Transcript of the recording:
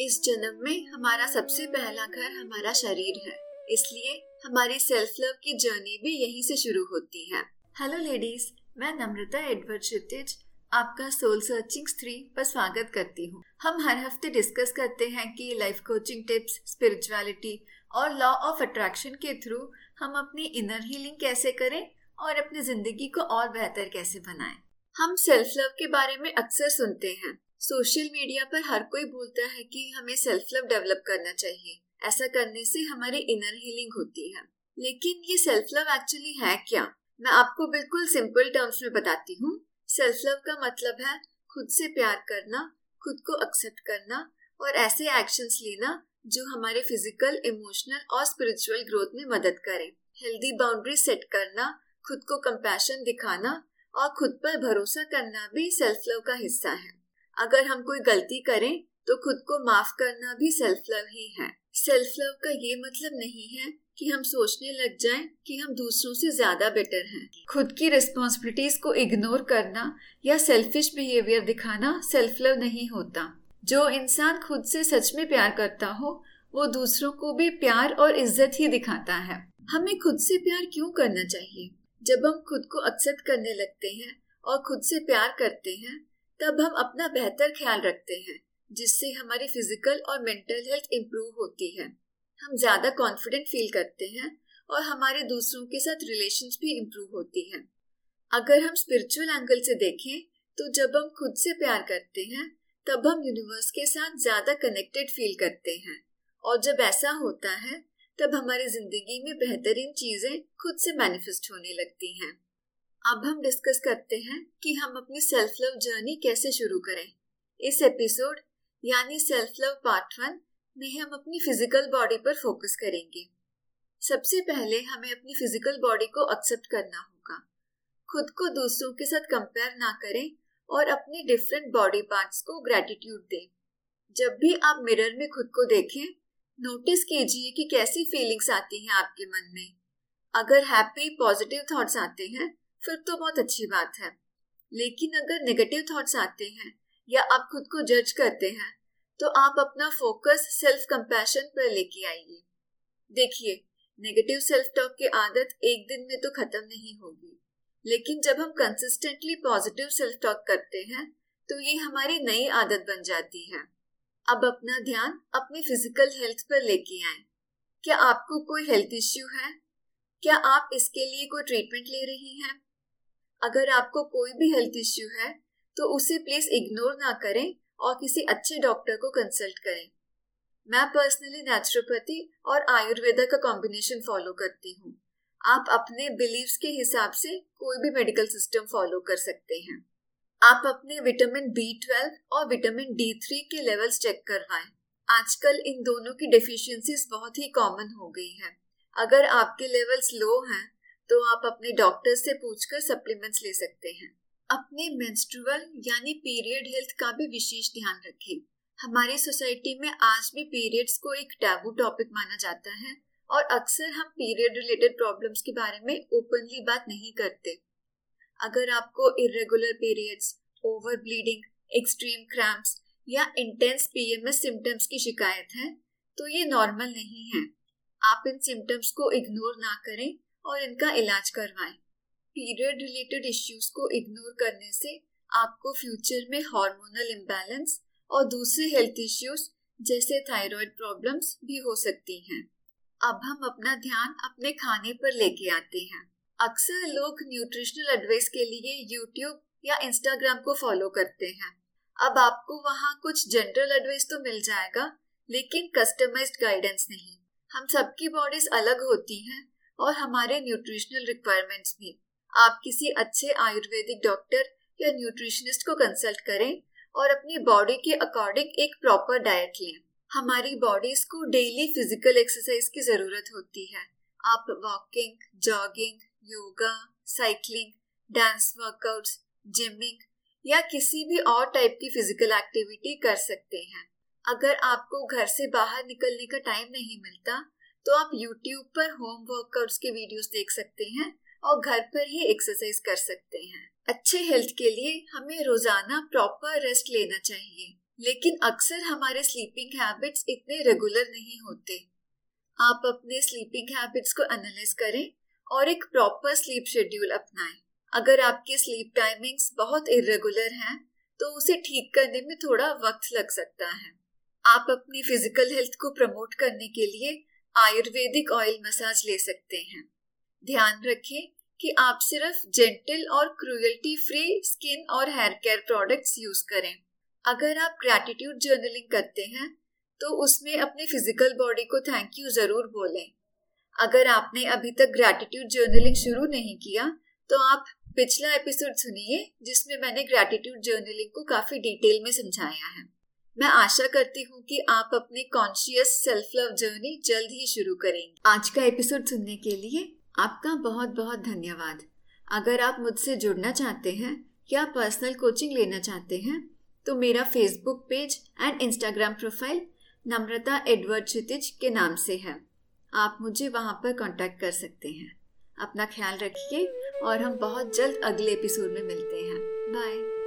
इस जन्म में हमारा सबसे पहला घर हमारा शरीर है। इसलिए हमारी सेल्फ लव की जर्नी भी यहीं से शुरू होती है। हेलो लेडीज़ मैं नम्रता एडवर्ड क्षितिज, आपका सोल सर्चिंग थ्री पर स्वागत करती हूँ। हम हर हफ़्ते डिस्कस करते हैं कि लाइफ कोचिंग टिप्स स्पिरिचुअलिटी और लॉ ऑफ़ अट्रैक्शन के थ्रू हम अपनी इनर हीलिंग कैसे करें और अपनी ज़िंदगी को और बेहतर कैसे बनाएँ। हम सेल्फ लव के बारे में अक्सर सुनते हैं। सोशल मीडिया पर हर कोई बोलता है कि हमें सेल्फ लव डेवलप करना चाहिए। ऐसा करने से हमारी इनर हीलिंग होती है। लेकिन ये सेल्फ लव एक्चुअली है क्या? मैं आपको बिल्कुल सिंपल टर्म्स में बताती हूँ। सेल्फ लव का मतलब है खुद से प्यार करना, खुद को एक्सेप्ट करना और ऐसे एक्शंस लेना जो हमारे फ़िज़िकल इमोशनल और स्पिरिचुअल ग्रोथ में मदद करें। हेल्दी बाउंड्री सेट करना, खुद को कंपैशन दिखाना और खुद पर भरोसा करना भी सेल्फ लव का हिस्सा है। अगर हम कोई गलती करें तो खुद को माफ़ करना भी सेल्फ लव ही है। सेल्फ लव का ये मतलब नहीं है कि हम सोचने लग जाएँ कि हम दूसरों से ज़्यादा बेटर हैं। खुद की रिस्पॉन्सिबिलिटीज को इग्नोर करना या सेल्फिश बिहेवियर दिखाना सेल्फ लव नहीं होता। जो इंसान खुद से सच में प्यार करता हो, वो दूसरों को भी प्यार और इज़्ज़त ही दिखाता है। हमें खुद से प्यार क्यों करना चाहिए? जब हम खुद को एक्सेप्ट करने लगते हैं और खुद से प्यार करते हैं तब हम अपना बेहतर ख्याल रखते हैं, जिससे हमारी फ़िज़िकल और मेंटल हेल्थ इम्प्रूव होती है। हम ज़्यादा कॉन्फिडेंट फील करते हैं और हमारे दूसरों के साथ रिलेशन भी इम्प्रूव होती है। अगर हम स्पिरिचुअल एंगल से देखें तो जब हम खुद से प्यार करते हैं, तब हम यूनिवर्स के साथ ज़्यादा कनेक्टेड फील करते हैं। और जब ऐसा होता है, तब हमारी ज़िंदगी में बेहतरीन चीज़ें खुद से मैनिफेस्ट होने लगती हैं। अब हम डिस्कस करते हैं कि हम अपनी सेल्फ लव जर्नी कैसे शुरू करें। इस एपिसोड यानी सेल्फ लव पार्ट वन में हम अपनी फ़िज़िकल बॉडी पर फोकस करेंगे। सबसे पहले हमें अपनी फ़िज़िकल बॉडी को एक्सेप्ट करना होगा। खुद को दूसरों के साथ कंपेयर ना करें और अपने डिफरेंट बॉडी पार्ट्स को ग्रेटिट्यूड दें। जब भी आप मिरर में खुद को देखें नोटिस कीजिए कि कैसी फीलिंग्स आती हैं आपके मन में। अगर हैप्पी पॉजिटिव थॉट्स आते हैं फिर तो बहुत अच्छी बात है। लेकिन अगर नेगेटिव थॉट्स आते हैं या आप खुद को जज करते हैं तो आप अपना फोकस सेल्फ कंपैशन पर लेके आइए। देखिए नेगेटिव सेल्फ टॉक की आदत एक दिन में तो खत्म नहीं होगी। लेकिन जब हम कंसिस्टेंटली पॉजिटिव सेल्फ टॉक करते हैं तो ये हमारी नई आदत बन जाती है। अब अपना ध्यान अपनी फ़िज़िकल हेल्थ पर लेके आए। क्या आपको कोई हेल्थ इश्यू है? क्या आप इसके लिए कोई ट्रीटमेंट ले रही हैं? अगर आपको कोई भी हेल्थ इश्यू है तो उसे प्लीज़ इग्नोर ना करें और किसी अच्छे डॉक्टर को कंसल्ट करें। मैं पर्सनली नेचुरोपैथी और आयुर्वेदा का कॉम्बिनेशन फॉलो करती हूँ। आप अपने बिलीव्स के हिसाब से कोई भी मेडिकल सिस्टम फॉलो कर सकते हैं। आप अपने विटामिन बी ट्वेल्व और विटामिन डी थ्री के लेवल्स चेक करवाएँ आजकल इन दोनों की डिफिशियंसीज बहुत ही कॉमन हो गई है। अगर आपके लेवल्स लो हैं तो आप अपने डॉक्टर से पूछकर सप्लीमेंट्स ले सकते हैं। अपने मेंस्ट्रुअल यानी पीरियड हेल्थ का भी विशेष ध्यान रखें। हमारी सोसाइटी में आज भी पीरियड्स को एक टैबू टॉपिक माना जाता है और अक्सर हम पीरियड रिलेटेड प्रॉब्लम्स के बारे में ओपनली बात नहीं करते। अगर आपको irregular periods over bleeding extreme cramps या इंटेंस पीएमएस सिम्टम्स की शिकायत है तो ये नॉर्मल नहीं है। आप इन सिम्टम्स को इग्नोर ना करें और इनका इलाज करवाएँ। पीरियड रिलेटेड इश्यूज़ को इग्नोर करने से आपको फ्यूचर में हार्मोनल इम्बैलेंस और दूसरे हेल्थ इश्यूज़ जैसे थायराइड प्रॉब्लम्स भी हो सकती हैं। अब हम अपना ध्यान अपने खाने पर लेके आते हैं। अक्सर लोग न्यूट्रिशनल एडवाइस के लिए यूट्यूब या इंस्टाग्राम को फॉलो करते हैं। अब आपको वहाँ कुछ जनरल एडवाइस तो मिल जाएगा, लेकिन कस्टमाइज्ड गाइडेंस नहीं। हम सबकी बॉडीज अलग होती हैं और हमारे न्यूट्रिशनल रिक्वायरमेंट्स भी। आप किसी अच्छे आयुर्वेदिक डॉक्टर या न्यूट्रिशनिस्ट को कंसल्ट करें और अपनी बॉडी के अकॉर्डिंग एक प्रॉपर डाइट लें। हमारी बॉडीज को डेली फ़िज़िकल एक्सरसाइज की ज़रूरत होती है। आप walking jogging yoga cycling dance workouts gymming या किसी भी और टाइप की फ़िज़िकल एक्टिविटी कर सकते हैं। अगर आपको घर से बाहर निकलने का टाइम नहीं मिलता तो आप YouTube पर होम वर्कआउट्स के वीडियोस देख सकते हैं और घर पर ही एक्सरसाइज कर सकते हैं। अच्छे हेल्थ के लिए हमें रोज़ाना प्रॉपर रेस्ट लेना चाहिए, लेकिन अक्सर हमारे स्लीपिंग हैबिट्स इतने रेगुलर नहीं होते। आप अपने स्लीपिंग हैबिट्स को एनालाइज करें और एक प्रॉपर स्लीप शेड्यूल अपनाएँ। अगर आपके स्लीप टाइमिंग्स बहुत इरेगुलर हैं तो उसे ठीक करने में थोड़ा वक्त लग सकता है। आप अपनी फ़िज़िकल हेल्थ को प्रमोट करने के लिए आयुर्वेदिक ऑयल मसाज ले सकते हैं। ध्यान रखें कि आप सिर्फ़ जेंटल और क्रूयल्टी फ्री स्किन और हेयर केयर प्रोडक्ट्स यूज़ करें। अगर आप ग्रैटिट्यूड जर्नलिंग करते हैं तो उसमें अपने फ़िज़िकल बॉडी को थैंक यू ज़रूर बोलें। अगर आपने अभी तक ग्रैटिट्यूड जर्नलिंग शुरू नहीं किया तो आप पिछला एपिसोड सुनिए, जिसमें मैंने ग्रैटिट्यूड जर्नलिंग को काफ़ी डिटेल में समझाया है। मैं आशा करती हूँ कि आप अपने कॉन्शियस सेल्फ लव जर्नी जल्द ही शुरू करेंगे। आज का एपिसोड सुनने के लिए आपका बहुत बहुत धन्यवाद। अगर आप मुझसे जुड़ना चाहते हैं, या पर्सनल कोचिंग लेना चाहते हैं तो मेरा Facebook page and Instagram profile Namrata Edward Kshitij के नाम से है। आप मुझे वहाँ पर कांटेक्ट कर सकते हैं। अपना ख्याल रखिए और हम बहुत जल्द अगले एपिसोड में मिलते हैं। बाय